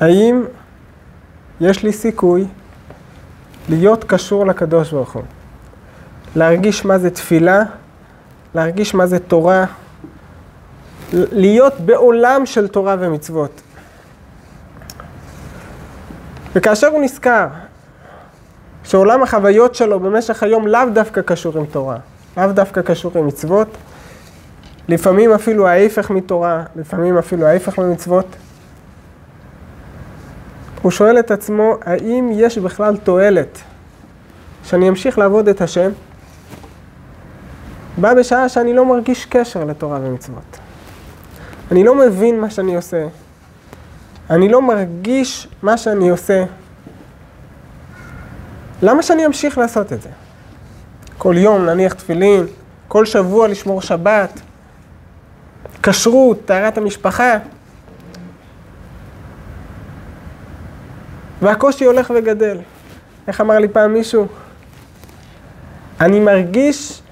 האם יש לי סיכוי להיות קשור לקדוש ברוך הוא? להרגיש מה זה תפילה, להרגיש מה זה תורה, להיות בעולם של תורה ומצוות. וכאשר הוא נזכר שעולם החוויות שלו במשך היום לאו דווקא קשור עם תורה, לאו דווקא קשור עם מצוות, לפעמים אפילו ההפך מתורה, לפעמים אפילו ההפך ממצוות. הוא שואל את עצמו, האם יש בכלל תועלת שאני אמשיך לעבוד את השם? בא בשעה שאני לא מרגיש קשר לתורה ומצוות. אני לא מבין מה שאני עושה. אני לא מרגיש מה שאני עושה. למה שאני אמשיך לעשות את זה? כל יום להניח תפילין, כל שבוע לשמור שבת, כשרות, טהרת המשפחה. והקושי הולך וגדל. איך אמר לי פעם מישהו? אני מרגיש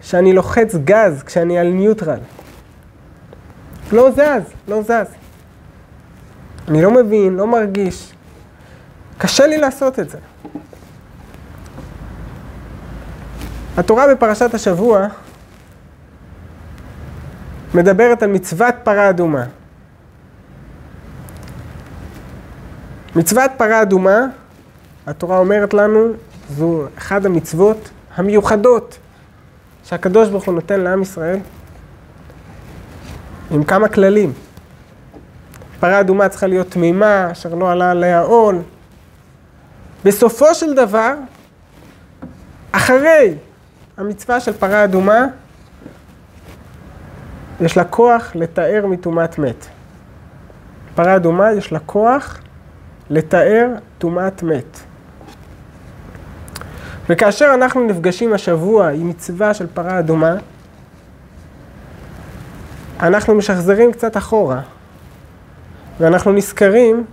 שאני לוחץ גז כשאני על ניוטרל. לא זז, לא זז. אני לא מבין, לא מרגיש. קשה לי לעשות את זה. התורה בפרשת השבוע מדברת על מצוות פרה אדומה. מצוות פרה אדומה, התורה אומרת לנו, זו אחת המצוות המיוחדות שהקדוש ברוך הוא נותן לעם ישראל, עם כמה כללים. פרה אדומה צריכה להיות תמימה, אשר לא עלה עליה עול. בסופו של דבר, אחרי המצווה של פרה אדומה, יש לה כוח לתאר מטומאת מת. פרה אדומה יש לה כוח לתאר טומאת מת. וכאשר אנחנו נפגשים השבוע עם מצווה של פרה אדומה, אנחנו משחזרים קצת אחורה, ואנחנו נזכרים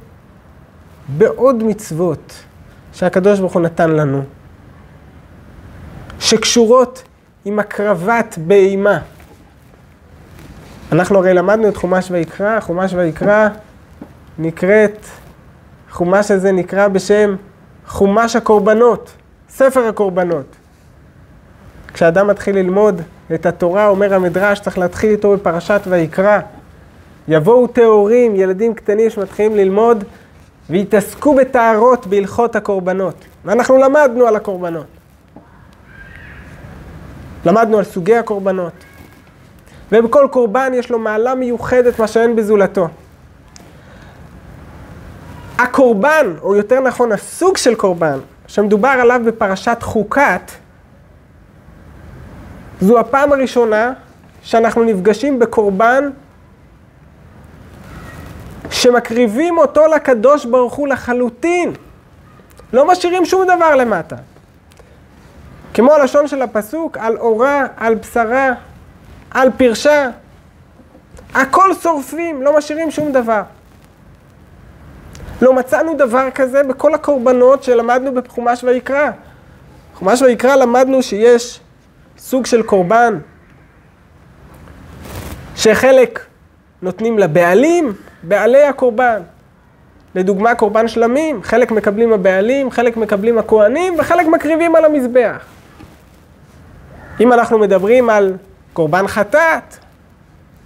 בעוד מצוות שהקדוש ברוך הוא נתן לנו, שקשורות עם הקרבת בהימה. אנחנו הרי למדנו את חומש ויקרא, חומש ויקרא נקראת, חומש הזה נקרא בשם חומש הקורבנות, ספר הקורבנות. כשאדם מתחיל ללמוד את התורה, אומר המדרש, צריך להתחיל איתו בפרשת ויקרא. יבואו טהורים, ילדים קטנים שמתחילים ללמוד, ויתעסקו בטהרות בהלכות הקורבנות. ואנחנו למדנו על הקורבנות. למדנו על סוגי הקורבנות. ובכל קורבן יש לו מעלה מיוחדת, מה שאין בזולתו. הקורבן, או יותר נכון הסוג של קורבן, שמדובר עליו בפרשת חוקת, זו הפעם הראשונה שאנחנו נפגשים בקורבן שמקריבים אותו לקדוש ברוך הוא לחלוטין. לא משאירים שום דבר למטה. כמו הלשון של הפסוק, על אורה, על בשרה, על פרשה. הכל שורפים, לא משאירים שום דבר. לא מצאנו דבר כזה בכל הקורבנות שלמדנו בחומש ויקרא. בחומש ויקרא למדנו שיש סוג של קורבן, שחלק נותנים לבעלים, בעלי הקורבן. לדוגמה קורבן שלמים, חלק מקבלים הבעלים, חלק מקבלים הכוהנים וחלק מקריבים על המזבח. אם אנחנו מדברים על קורבן חטאת,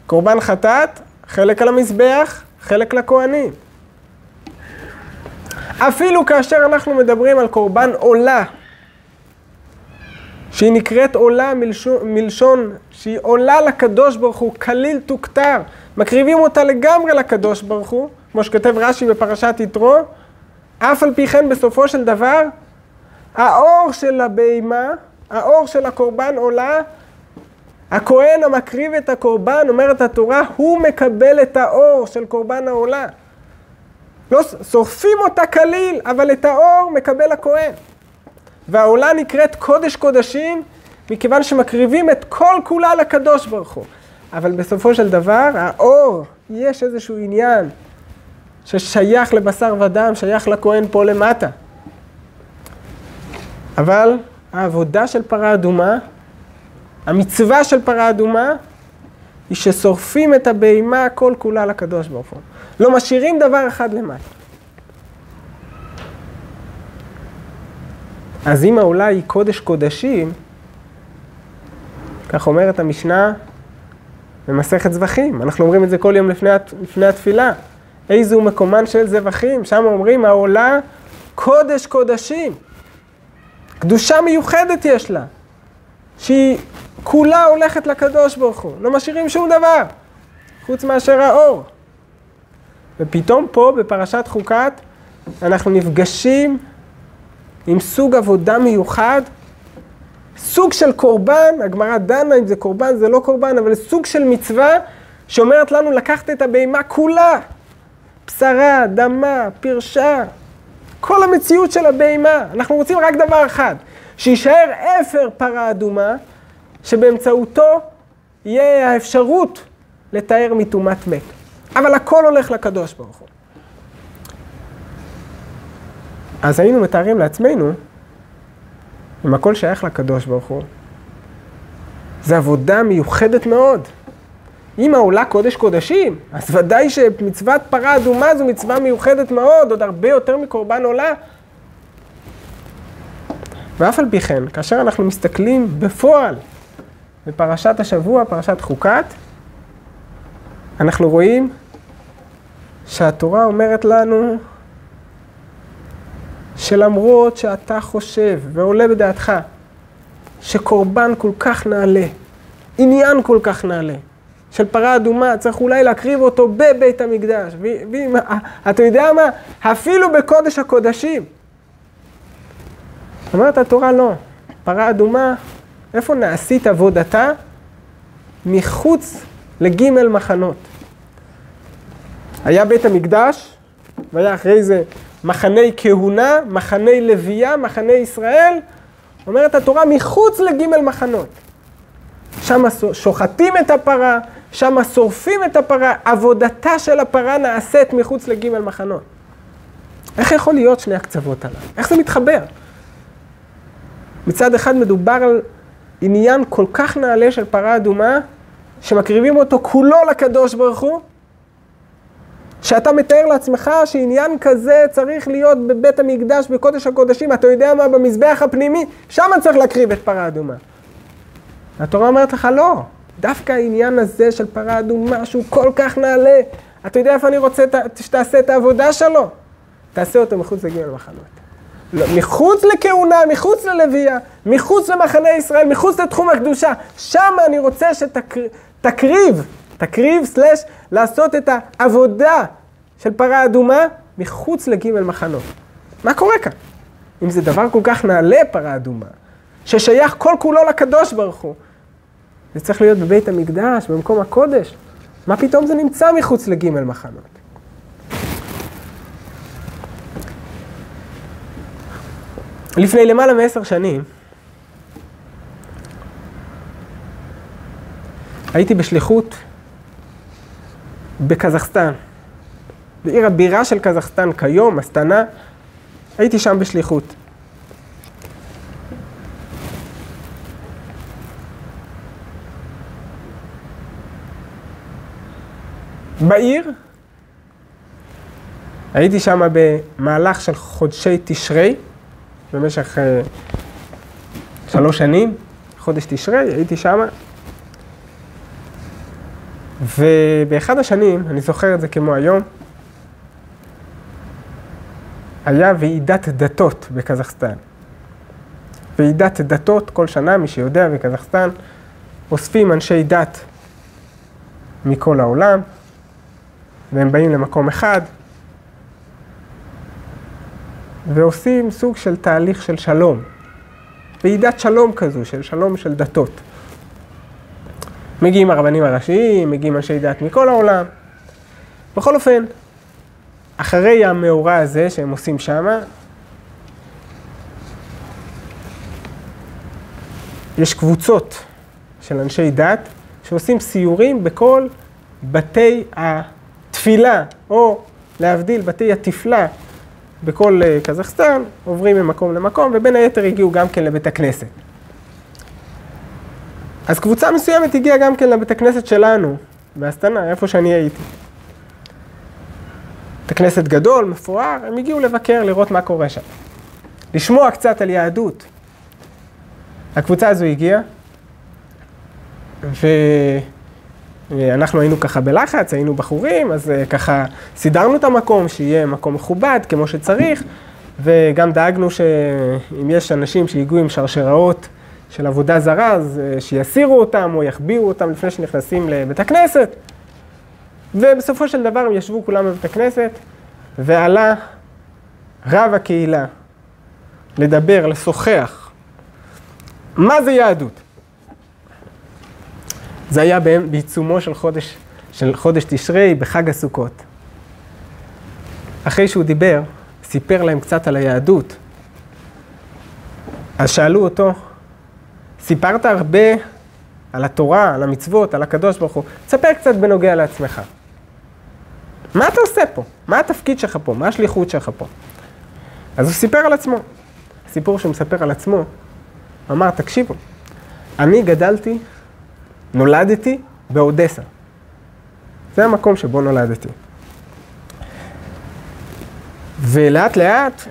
קורבן חטאת, חלק על המזבח, חלק לכוהנים. אפילו כאשר אנחנו מדברים על קורבן עולה, שהיא נקראת עולה מלשון, מלשון שהיא עולה לקדוש ברוך הוא, כליל תוכתר, מקריבים אותה לגמרי לקדוש ברוך הוא, כמו שכתב רש"י בפרשת יתרו, אף על פי כן בסופו של דבר, האור של הבהמה, האור של הקורבן עולה, הכהן המקריב את הקורבן, אומרת התורה, הוא מקבל את האור של קורבן העולה. לא שורפים אותה כליל, אבל את האור מקבל הכהן. והעולה נקראת קודש קודשים, מכיוון שמקריבים את כל כולה לקדוש ברוך הוא. אבל בסופו של דבר, האור, יש איזשהו עניין ששייך לבשר ודם, שייך לכהן פה למטה. אבל העבודה של פרה אדומה, המצווה של פרה אדומה, היא ששורפים את הבהמה כל כולה לקדוש ברוך הוא. לא משאירים דבר אחד למטה. אז אם העולה היא קודש קודשים, כך אומרת המשנה במסכת זבחים. אנחנו אומרים את זה כל יום לפני, לפני התפילה. איזו מקומן של זבחים, שם אומרים העולה קודש קודשים. קדושה מיוחדת יש לה, שהיא כולה הולכת לקדוש ברוך הוא, לא משאירים שום דבר, חוץ מאשר האור. ופתאום פה, בפרשת חוקת, אנחנו נפגשים עם סוג עבודה מיוחד, סוג של קורבן, הגמרא דנה אם זה קורבן, זה לא קורבן, אבל סוג של מצווה שאומרת לנו לקחת את הבהמה כולה, בשרה, דמה, פרשה, כל המציאות של הבהמה. אנחנו רוצים רק דבר אחד, שיישאר אפר פרה אדומה, שבאמצעותו יהיה האפשרות לתאר מטומאת מת. אבל הכל הולך לקדוש ברוך הוא. אז היינו מתארים לעצמנו, אם הכל שייך לקדוש ברוך הוא, זו עבודה מיוחדת מאוד. אם העולה קודש קודשים, אז ודאי שמצוות פרה אדומה זו מצווה מיוחדת מאוד, עוד הרבה יותר מקורבן עולה. ואף על פי כן, כאשר אנחנו מסתכלים בפועל בפרשת השבוע, פרשת חוקת, אנחנו רואים שהתורה אומרת לנו שלמרות שאתה חושב ועולה בדעתך שקורבן כל כך נעלה, עניין כל כך נעלה, של פרה אדומה, צריך אולי להקריב אותו בבית המקדש. אתה יודע מה? אפילו בקודש הקודשים. אומרת התורה לא, פרה אדומה, איפה נעשית עבודתה? מחוץ לגימל מחנות. היה בית המקדש, והיה אחרי זה מחני כהונה, מחני לוויה, מחני ישראל, אומרת התורה מחוץ לגימל מחנות. שם שוחטים את הפרה, שם שורפים את הפרה, עבודתה של הפרה נעשית מחוץ לגימל מחנות. איך יכול להיות שני הקצוות הללו? איך זה מתחבר? מצד אחד מדובר על עניין כל כך נעלה של פרה אדומה, שמקריבים אותו כולו לקדוש ברוך הוא, שאתה מתאר לעצמך שעניין כזה צריך להיות בבית המקדש, בקודש הקודשים, אתה יודע מה, במזבח הפנימי, שם צריך להקריב את פרה אדומה. התורה אומרת לך, לא, דווקא העניין הזה של פרה אדומה, שהוא כל כך נעלה, אתה יודע איפה אני רוצה שתעשה את העבודה שלו? תעשה אותו מחוץ לגיל המחנות. לא, מחוץ לכהונה, מחוץ ללוויה, מחוץ למחנה ישראל, מחוץ לתחום הקדושה, שם אני רוצה שתקריב, תקריב סלש לעשות את העבודה של פרה אדומה מחוץ לגימל מחנות. מה קורה כאן? אם זה דבר כל כך נעלה פרה אדומה, ששייך כל כולו לקדוש ברוך הוא, זה צריך להיות בבית המקדש, במקום הקודש. מה פתאום זה נמצא מחוץ לגימל מחנות? לפני למעלה מעשר שנים, הייתי בשליחות בקזחסטן, בעיר הבירה של קזחסטן כיום, אסטנה, הייתי שם בשליחות. בעיר, הייתי שם במהלך של חודשי תשרי, במשך uh, שלוש שנים, חודש תשרי, הייתי שם. ובאחד השנים, אני זוכר את זה כמו היום, היה ועידת דתות בקזחסטן. ועידת דתות, כל שנה, מי שיודע, בקזחסטן, אוספים אנשי דת מכל העולם, והם באים למקום אחד, ועושים סוג של תהליך של שלום. ועידת שלום כזו, של שלום של דתות. מגיעים הרבנים הראשיים, מגיעים אנשי דת מכל העולם. בכל אופן, אחרי המאורע הזה שהם עושים שמה, יש קבוצות של אנשי דת שעושים סיורים בכל בתי התפילה, או להבדיל, בתי התפלה בכל אה, קזחסטן, עוברים ממקום למקום, ובין היתר הגיעו גם כן לבית הכנסת. אז קבוצה מסוימת הגיעה גם כן לבית הכנסת שלנו, באסטנה, איפה שאני הייתי. בית הכנסת גדול, מפואר, הם הגיעו לבקר, לראות מה קורה שם. לשמוע קצת על יהדות. הקבוצה הזו הגיעה, ואנחנו היינו ככה בלחץ, היינו בחורים, אז אה, ככה סידרנו את המקום, שיהיה מקום מכובד כמו שצריך, וגם דאגנו שאם יש אנשים שהגיעו עם שרשראות של עבודה זרה, אז אה, שיסירו אותם או יחביאו אותם לפני שנכנסים לבית הכנסת. ובסופו של דבר הם ישבו כולם בבית הכנסת, ועלה רב הקהילה לדבר, לשוחח. מה זה יהדות? זה היה בעיצומו של חודש, של חודש תשרי, בחג הסוכות. אחרי שהוא דיבר, סיפר להם קצת על היהדות. אז שאלו אותו, סיפרת הרבה על התורה, על המצוות, על הקדוש ברוך הוא, תספר קצת בנוגע לעצמך. מה אתה עושה פה? מה התפקיד שלך פה? מה השליחות שלך פה? אז הוא סיפר על עצמו. סיפור שהוא מספר על עצמו, אמר, תקשיבו, אני גדלתי, נולדתי באודסה. זה המקום שבו נולדתי. ולאט לאט,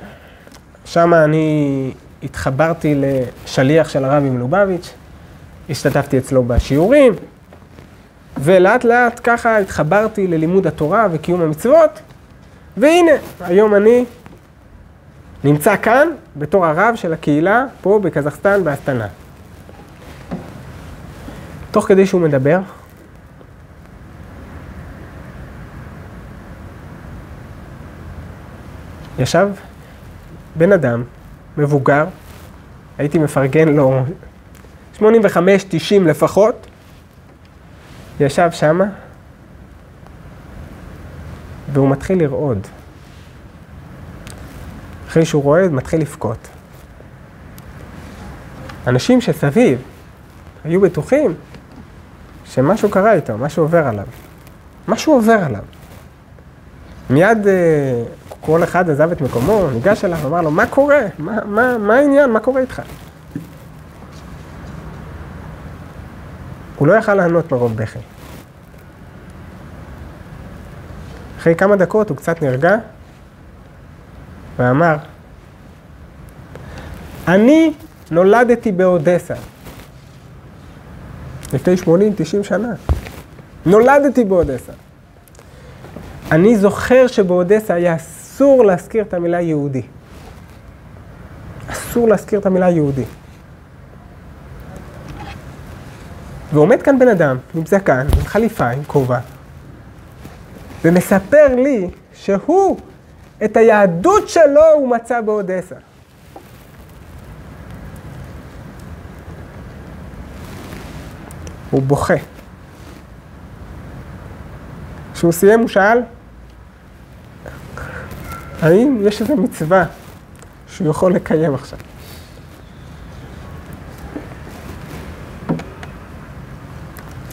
שם אני התחברתי לשליח של הרבי מלובביץ', השתתפתי אצלו בשיעורים, ולאט לאט ככה התחברתי ללימוד התורה וקיום המצוות, והנה, היום אני נמצא כאן בתור הרב של הקהילה פה בקזחסטן, באסטנה. תוך כדי שהוא מדבר, ישב בן אדם, מבוגר, הייתי מפרגן לו 85-90 לפחות, ישב שמה, והוא מתחיל לרעוד. אחרי שהוא רועד, מתחיל לבכות. אנשים שסביב היו בטוחים שמשהו קרה איתו, משהו עובר עליו. משהו עובר עליו. מיד אה, כל אחד עזב את מקומו, ניגש אליו, אמר לו, מה קורה? מה, מה, מה העניין? מה קורה איתך? הוא לא יכל לענות מרוב בכי. אחרי כמה דקות הוא קצת נרגע ואמר, אני נולדתי באודסה לפני 80-90 שנה. נולדתי באודסה. אני זוכר שבאודסה היה אסור להזכיר את המילה יהודי. אסור להזכיר את המילה יהודי. ועומד כאן בן אדם עם זקן, עם חליפה, עם כובע, ומספר לי שהוא, את היהדות שלו הוא מצא באודסה. הוא בוכה. כשהוא סיים הוא שאל, האם יש איזו מצווה שהוא יכול לקיים עכשיו?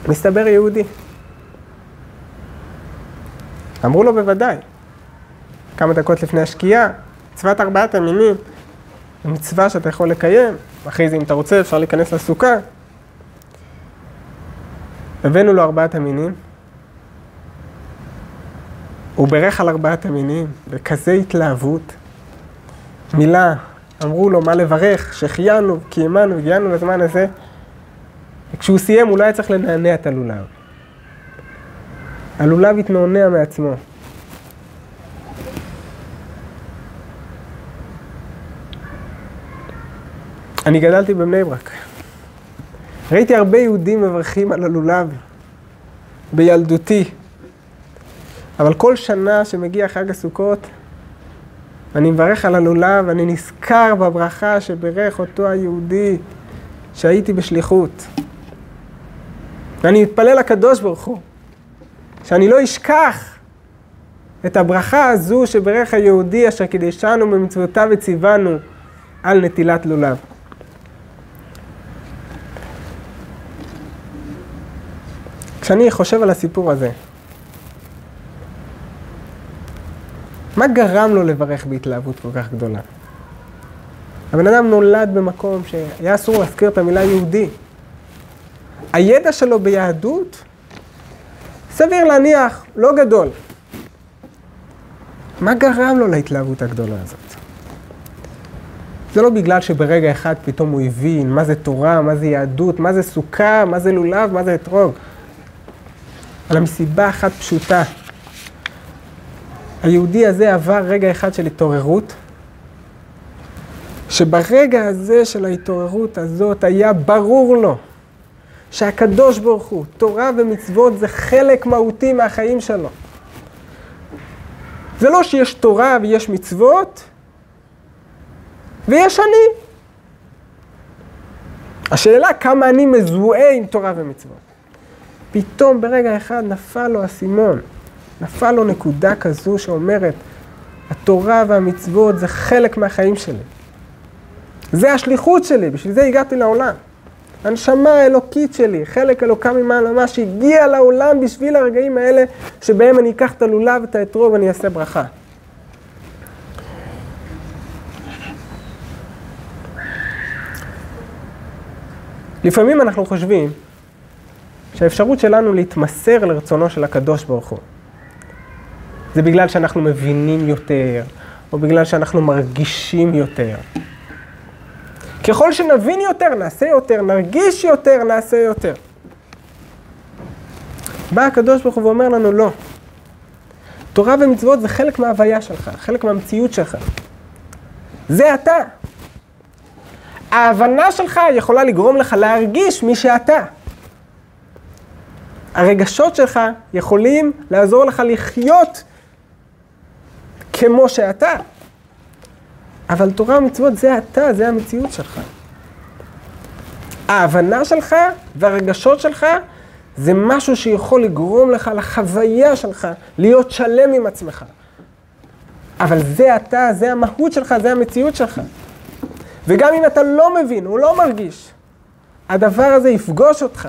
מסתבר יהודי. אמרו לו בוודאי. כמה דקות לפני השקיעה, מצוות ארבעת המינים, מצווה שאתה יכול לקיים, אחרי זה אם אתה רוצה אפשר להיכנס לסוכה. הבאנו לו ארבעת המינים, הוא בירך על ארבעת המינים, בכזה התלהבות. מילה, אמרו לו מה לברך, שהחיינו, קיימנו, הגיענו לזמן הזה. וכשהוא סיים הוא לא היה צריך לנענע את הלולב. הלולב התנענע מעצמו. אני גדלתי בבני ברק. ראיתי הרבה יהודים מברכים על הלולב בילדותי. אבל כל שנה שמגיע חג הסוכות, אני מברך על הלולב, ואני נזכר בברכה שברך אותו היהודי שהייתי בשליחות. ואני מתפלל לקדוש ברוך הוא, שאני לא אשכח את הברכה הזו שברך היהודי אשר קידשנו במצוותיו וציוונו על נטילת לולב. כשאני חושב על הסיפור הזה, מה גרם לו לברך בהתלהבות כל כך גדולה? הבן אדם נולד במקום שהיה אסור להזכיר את המילה יהודי. הידע שלו ביהדות, סביר להניח, לא גדול. מה גרם לו להתלהבות הגדולה הזאת? זה לא בגלל שברגע אחד פתאום הוא הבין מה זה תורה, מה זה יהדות, מה זה סוכה, מה זה לולב, מה זה אתרוג. אלא מסיבה אחת פשוטה. היהודי הזה עבר רגע אחד של התעוררות, שברגע הזה של ההתעוררות הזאת היה ברור לו שהקדוש ברוך הוא, תורה ומצוות זה חלק מהותי מהחיים שלו. זה לא שיש תורה ויש מצוות ויש אני. השאלה כמה אני מזוהה עם תורה ומצוות. פתאום ברגע אחד נפל לו האסימון, נפל לו נקודה כזו שאומרת, התורה והמצוות זה חלק מהחיים שלי. זה השליחות שלי, בשביל זה הגעתי לעולם. הנשמה האלוקית שלי, חלק אלוקה ממעלה ממש, הגיע לעולם בשביל הרגעים האלה שבהם אני אקח את הלולב ואת האתרוג ואני אעשה ברכה. לפעמים אנחנו חושבים שהאפשרות שלנו להתמסר לרצונו של הקדוש ברוך הוא זה בגלל שאנחנו מבינים יותר, או בגלל שאנחנו מרגישים יותר. ככל שנבין יותר, נעשה יותר, נרגיש יותר, נעשה יותר. בא הקדוש ברוך הוא ואומר לנו, לא. תורה ומצוות זה חלק מההוויה שלך, חלק מהמציאות שלך. זה אתה. ההבנה שלך יכולה לגרום לך להרגיש מי שאתה. הרגשות שלך יכולים לעזור לך לחיות כמו שאתה. אבל תורה ומצוות זה אתה, זה המציאות שלך. ההבנה שלך והרגשות שלך זה משהו שיכול לגרום לך לחוויה שלך, להיות שלם עם עצמך. אבל זה אתה, זה המהות שלך, זה המציאות שלך. וגם אם אתה לא מבין, הוא לא מרגיש, הדבר הזה יפגוש אותך.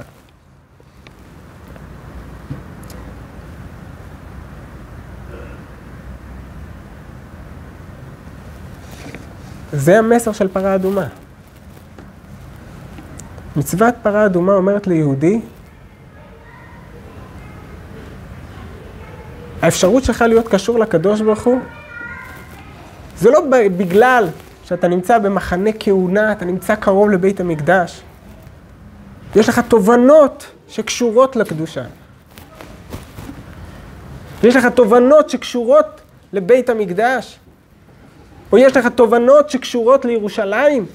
זה המסר של פרה אדומה. מצוות פרה אדומה אומרת ליהודי, האפשרות שלך להיות קשור לקדוש ברוך הוא, זה לא בגלל שאתה נמצא במחנה כהונה, אתה נמצא קרוב לבית המקדש. יש לך תובנות שקשורות לקדושה. יש לך תובנות שקשורות לבית המקדש. או יש לך תובנות שקשורות לירושלים.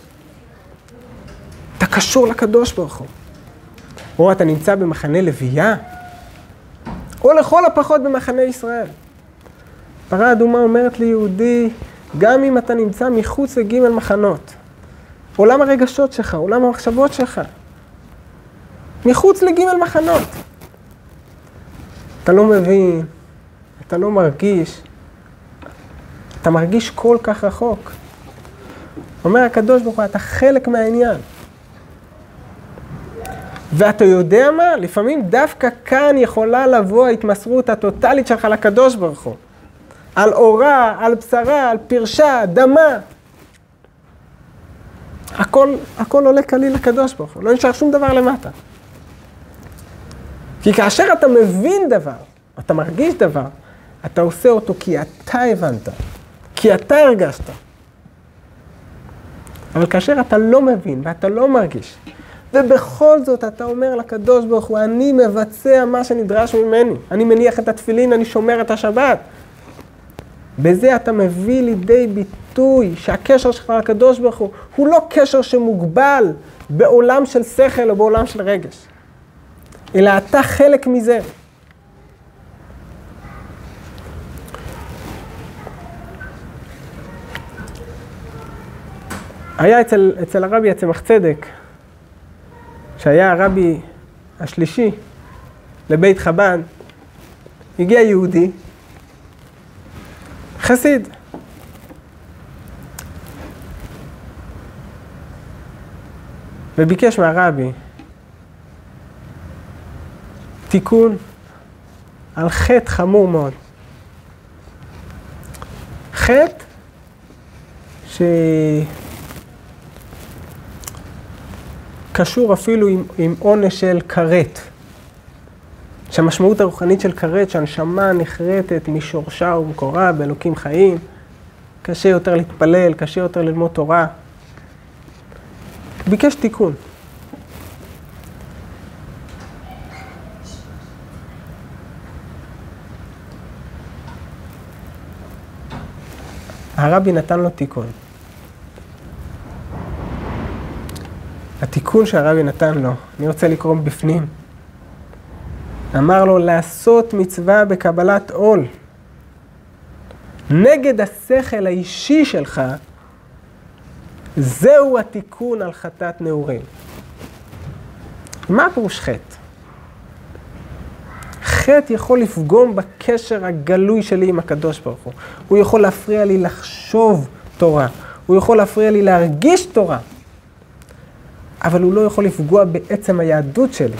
אתה קשור לקדוש ברוך הוא. או אתה נמצא במחנה לוויה, או לכל הפחות במחנה ישראל. פרה אדומה אומרת ליהודי, גם אם אתה נמצא מחוץ לגימל מחנות, עולם הרגשות שלך, עולם המחשבות שלך, מחוץ לגימל מחנות. אתה לא מבין, אתה לא מרגיש, אתה מרגיש כל כך רחוק. אומר הקדוש ברוך הוא, אתה חלק מהעניין. ואתה יודע מה? לפעמים דווקא כאן יכולה לבוא ההתמסרות הטוטלית שלך לקדוש ברוך הוא. על אורה, על בשרה, על פרשה, דמה. הכל, הכל עולה קליל לקדוש ברוך הוא, לא נשאר שום דבר למטה. כי כאשר אתה מבין דבר, אתה מרגיש דבר, אתה עושה אותו כי אתה הבנת, כי אתה הרגשת. אבל כאשר אתה לא מבין ואתה לא מרגיש, ובכל זאת אתה אומר לקדוש ברוך הוא, אני מבצע מה שנדרש ממני. אני מניח את התפילין, אני שומר את השבת. בזה אתה מביא לידי ביטוי שהקשר שלך לקדוש ברוך הוא, הוא לא קשר שמוגבל בעולם של שכל או בעולם של רגש, אלא אתה חלק מזה. היה אצל, אצל הרבי הצמח צדק, שהיה הרבי השלישי לבית חב"ד, הגיע יהודי, חסיד. וביקש מהרבי תיקון על חטא חמור מאוד. חטא שקשור אפילו עם, עם עונש של כרת. שהמשמעות הרוחנית של כרת, שהנשמה נחרטת משורשה ומקורה באלוקים חיים, קשה יותר להתפלל, קשה יותר ללמוד תורה. ביקש תיקון. הרבי נתן לו תיקון. התיקון שהרבי נתן לו, אני רוצה לקרוא בפנים. אמר לו לעשות מצווה בקבלת עול. נגד השכל האישי שלך, זהו התיקון על חטאת נעורים. מה פירוש חטא? חטא יכול לפגום בקשר הגלוי שלי עם הקדוש ברוך הוא. הוא יכול להפריע לי לחשוב תורה. הוא יכול להפריע לי להרגיש תורה. אבל הוא לא יכול לפגוע בעצם היהדות שלי.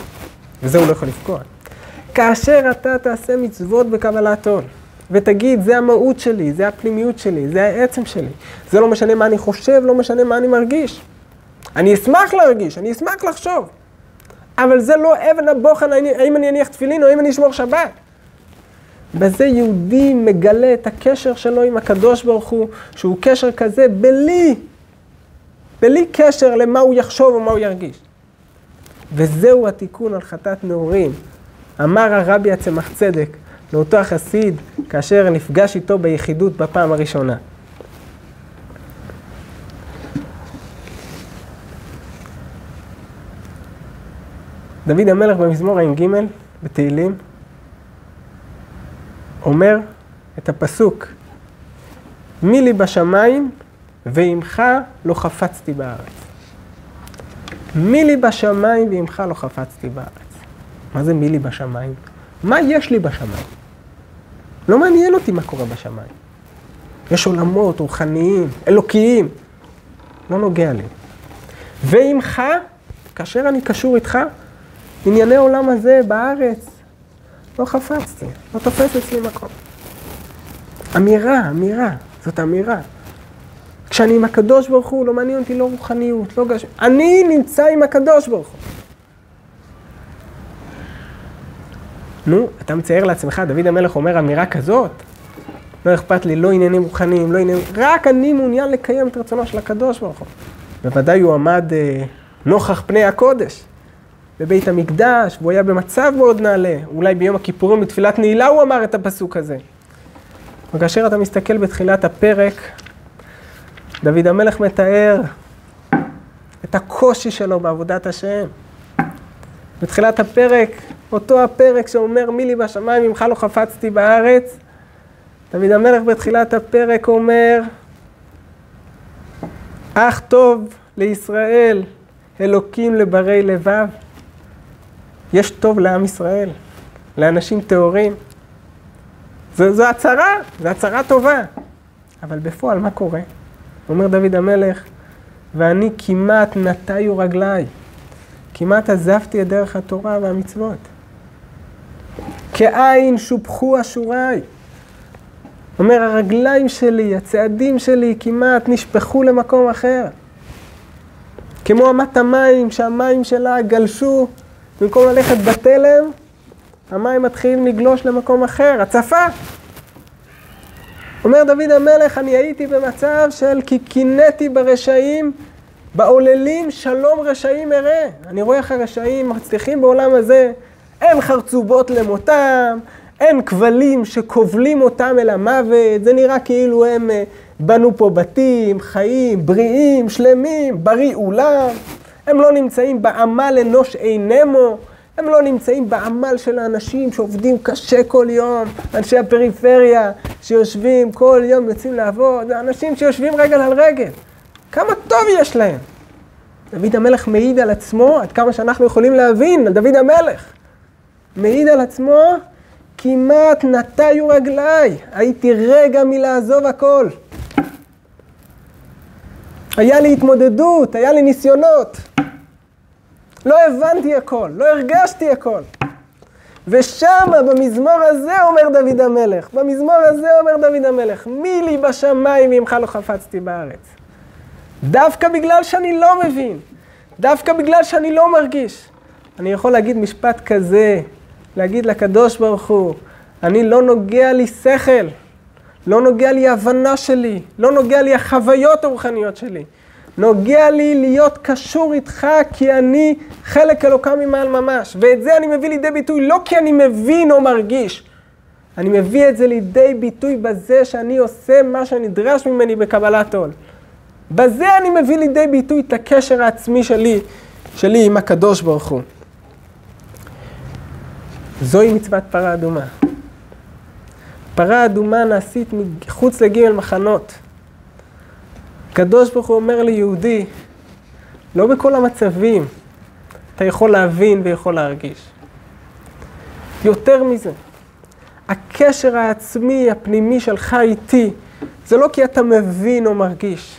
וזה הוא לא יכול לפגוע. כאשר אתה תעשה מצוות בקבלת עול, ותגיד, זה המהות שלי, זה הפנימיות שלי, זה העצם שלי. זה לא משנה מה אני חושב, לא משנה מה אני מרגיש. אני אשמח להרגיש, אני אשמח לחשוב. אבל זה לא אבן הבוחן, האם אני אניח תפילין או האם אני אשמור שבת. בזה יהודי מגלה את הקשר שלו עם הקדוש ברוך הוא, שהוא קשר כזה בלי, בלי קשר למה הוא יחשוב או מה הוא ירגיש. וזהו התיקון על חטאת נעורים. אמר הרבי הצמח צדק לאותו החסיד, כאשר נפגש איתו ביחידות בפעם הראשונה. דוד המלך במזמור ע"ג, בתהילים, אומר את הפסוק, מי לי בשמיים ועמך לא חפצתי בארץ. מי לי בשמיים ועמך לא חפצתי בארץ. מה זה מי לי בשמיים? מה יש לי בשמיים? לא מעניין אותי מה קורה בשמיים. יש עולמות רוחניים, אלוקיים. לא נוגע לי. ועמך, כאשר אני קשור איתך, ענייני עולם הזה בארץ, לא חפצתי, לא תופס אצלי מקום. אמירה, אמירה, זאת אמירה. כשאני עם הקדוש ברוך הוא, לא מעניין אותי לא רוחניות, לא גש... אני נמצא עם הקדוש ברוך הוא. נו, אתה מצייר לעצמך, דוד המלך אומר אמירה כזאת? לא אכפת לי, לא עניינים רוחניים, לא עניינים... רק אני מעוניין לקיים את רצונו של הקדוש ברוך הוא. בוודאי הוא עמד אה, נוכח פני הקודש. בבית המקדש, והוא היה במצב מאוד נעלה. אולי ביום הכיפורים בתפילת נעילה הוא אמר את הפסוק הזה. וכאשר אתה מסתכל בתחילת הפרק, דוד המלך מתאר את הקושי שלו בעבודת השם. בתחילת הפרק, אותו הפרק שאומר מי לי בשמיים ממך לא חפצתי בארץ, דוד המלך בתחילת הפרק אומר, אך טוב לישראל אלוקים לברי לבב. יש טוב לעם ישראל, לאנשים טהורים. זו, זו הצהרה, זו הצהרה טובה. אבל בפועל, מה קורה? אומר דוד המלך, ואני כמעט נטיו רגליי, כמעט עזבתי את דרך התורה והמצוות. כאין שופכו אשוריי. אומר, הרגליים שלי, הצעדים שלי, כמעט נשפכו למקום אחר. כמו אמת המים, שהמים שלה גלשו במקום ללכת בתלם, המים מתחילים לגלוש למקום אחר, הצפה. אומר דוד המלך, אני הייתי במצב של כי קינאתי ברשעים, בעוללים שלום רשעים אראה. אני רואה איך הרשעים מצליחים בעולם הזה, אין חרצובות למותם, אין כבלים שכובלים אותם אל המוות, זה נראה כאילו הם אה, בנו פה בתים, חיים, בריאים, שלמים, בריא אולם. הם לא נמצאים בעמל אנוש אינמו, הם לא נמצאים בעמל של האנשים שעובדים קשה כל יום, אנשי הפריפריה שיושבים כל יום, יוצאים לעבוד, אנשים שיושבים רגל על רגל. כמה טוב יש להם. דוד המלך מעיד על עצמו, עד כמה שאנחנו יכולים להבין על דוד המלך. מעיד על עצמו, כמעט נטיו רגליי, הייתי רגע מלעזוב הכל. היה לי התמודדות, היה לי ניסיונות. לא הבנתי הכל, לא הרגשתי הכל. ושם, במזמור הזה, אומר דוד המלך, במזמור הזה אומר דוד המלך, מי לי בשמיים ממך לא חפצתי בארץ. דווקא בגלל שאני לא מבין, דווקא בגלל שאני לא מרגיש. אני יכול להגיד משפט כזה להגיד לקדוש ברוך הוא, אני לא נוגע לי שכל, לא נוגע לי הבנה שלי, לא נוגע לי החוויות הרוחניות שלי. נוגע לי להיות קשור איתך כי אני חלק אלוקה ממעל ממש. ואת זה אני מביא לידי ביטוי לא כי אני מבין או מרגיש. אני מביא את זה לידי ביטוי בזה שאני עושה מה שנדרש ממני בקבלת עול. בזה אני מביא לידי ביטוי את הקשר העצמי שלי, שלי עם הקדוש ברוך הוא. זוהי מצוות פרה אדומה. פרה אדומה נעשית מחוץ לגימל מחנות. הקדוש ברוך הוא אומר ליהודי, לא בכל המצבים אתה יכול להבין ויכול להרגיש. יותר מזה, הקשר העצמי, הפנימי שלך איתי, זה לא כי אתה מבין או מרגיש,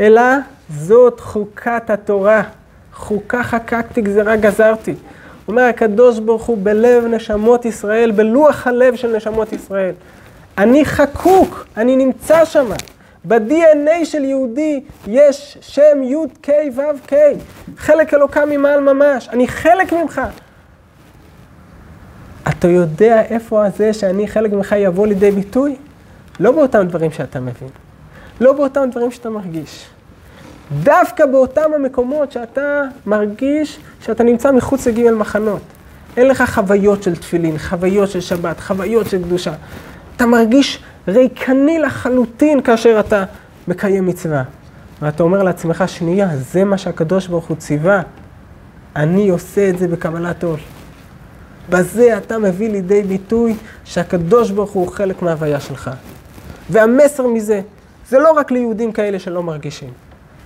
אלא זאת חוקת התורה. חוקה חקקתי, גזירה גזרתי. אומר הקדוש ברוך הוא בלב נשמות ישראל, בלוח הלב של נשמות ישראל. אני חקוק, אני נמצא שם. ב-DNA של יהודי יש שם י' ק' ו' ק', חלק אלוקה ממעל ממש, אני חלק ממך. אתה יודע איפה הזה שאני חלק ממך יבוא לידי ביטוי? לא באותם דברים שאתה מבין, לא באותם דברים שאתה מרגיש. דווקא באותם המקומות שאתה מרגיש שאתה נמצא מחוץ לגימל מחנות. אין לך חוויות של תפילין, חוויות של שבת, חוויות של קדושה. אתה מרגיש ריקני לחלוטין כאשר אתה מקיים מצווה. ואתה אומר לעצמך, שנייה, זה מה שהקדוש ברוך הוא ציווה. אני עושה את זה בקבלת עול. בזה אתה מביא לידי ביטוי שהקדוש ברוך הוא חלק מההוויה שלך. והמסר מזה, זה לא רק ליהודים כאלה שלא מרגישים,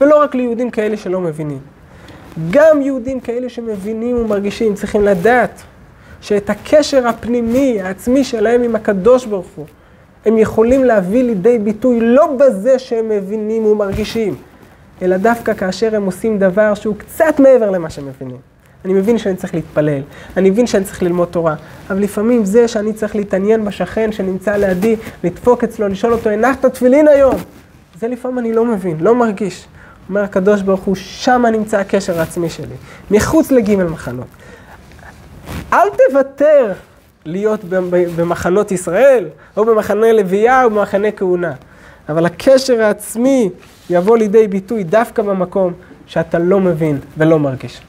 ולא רק ליהודים כאלה שלא מבינים. גם יהודים כאלה שמבינים ומרגישים צריכים לדעת שאת הקשר הפנימי, העצמי שלהם עם הקדוש ברוך הוא, הם יכולים להביא לידי ביטוי לא בזה שהם מבינים ומרגישים, אלא דווקא כאשר הם עושים דבר שהוא קצת מעבר למה שהם מבינים. אני מבין שאני צריך להתפלל, אני מבין שאני צריך ללמוד תורה, אבל לפעמים זה שאני צריך להתעניין בשכן שנמצא לידי, לדפוק אצלו, לשאול אותו, הנחת תפילין היום? זה לפעמים אני לא מבין, לא מרגיש. אומר הקדוש ברוך הוא, שם נמצא הקשר העצמי שלי, מחוץ לגימל מחנות. אל תוותר להיות במחנות ישראל, או במחנה לוויה, או במחנה כהונה. אבל הקשר העצמי יבוא לידי ביטוי דווקא במקום שאתה לא מבין ולא מרגיש.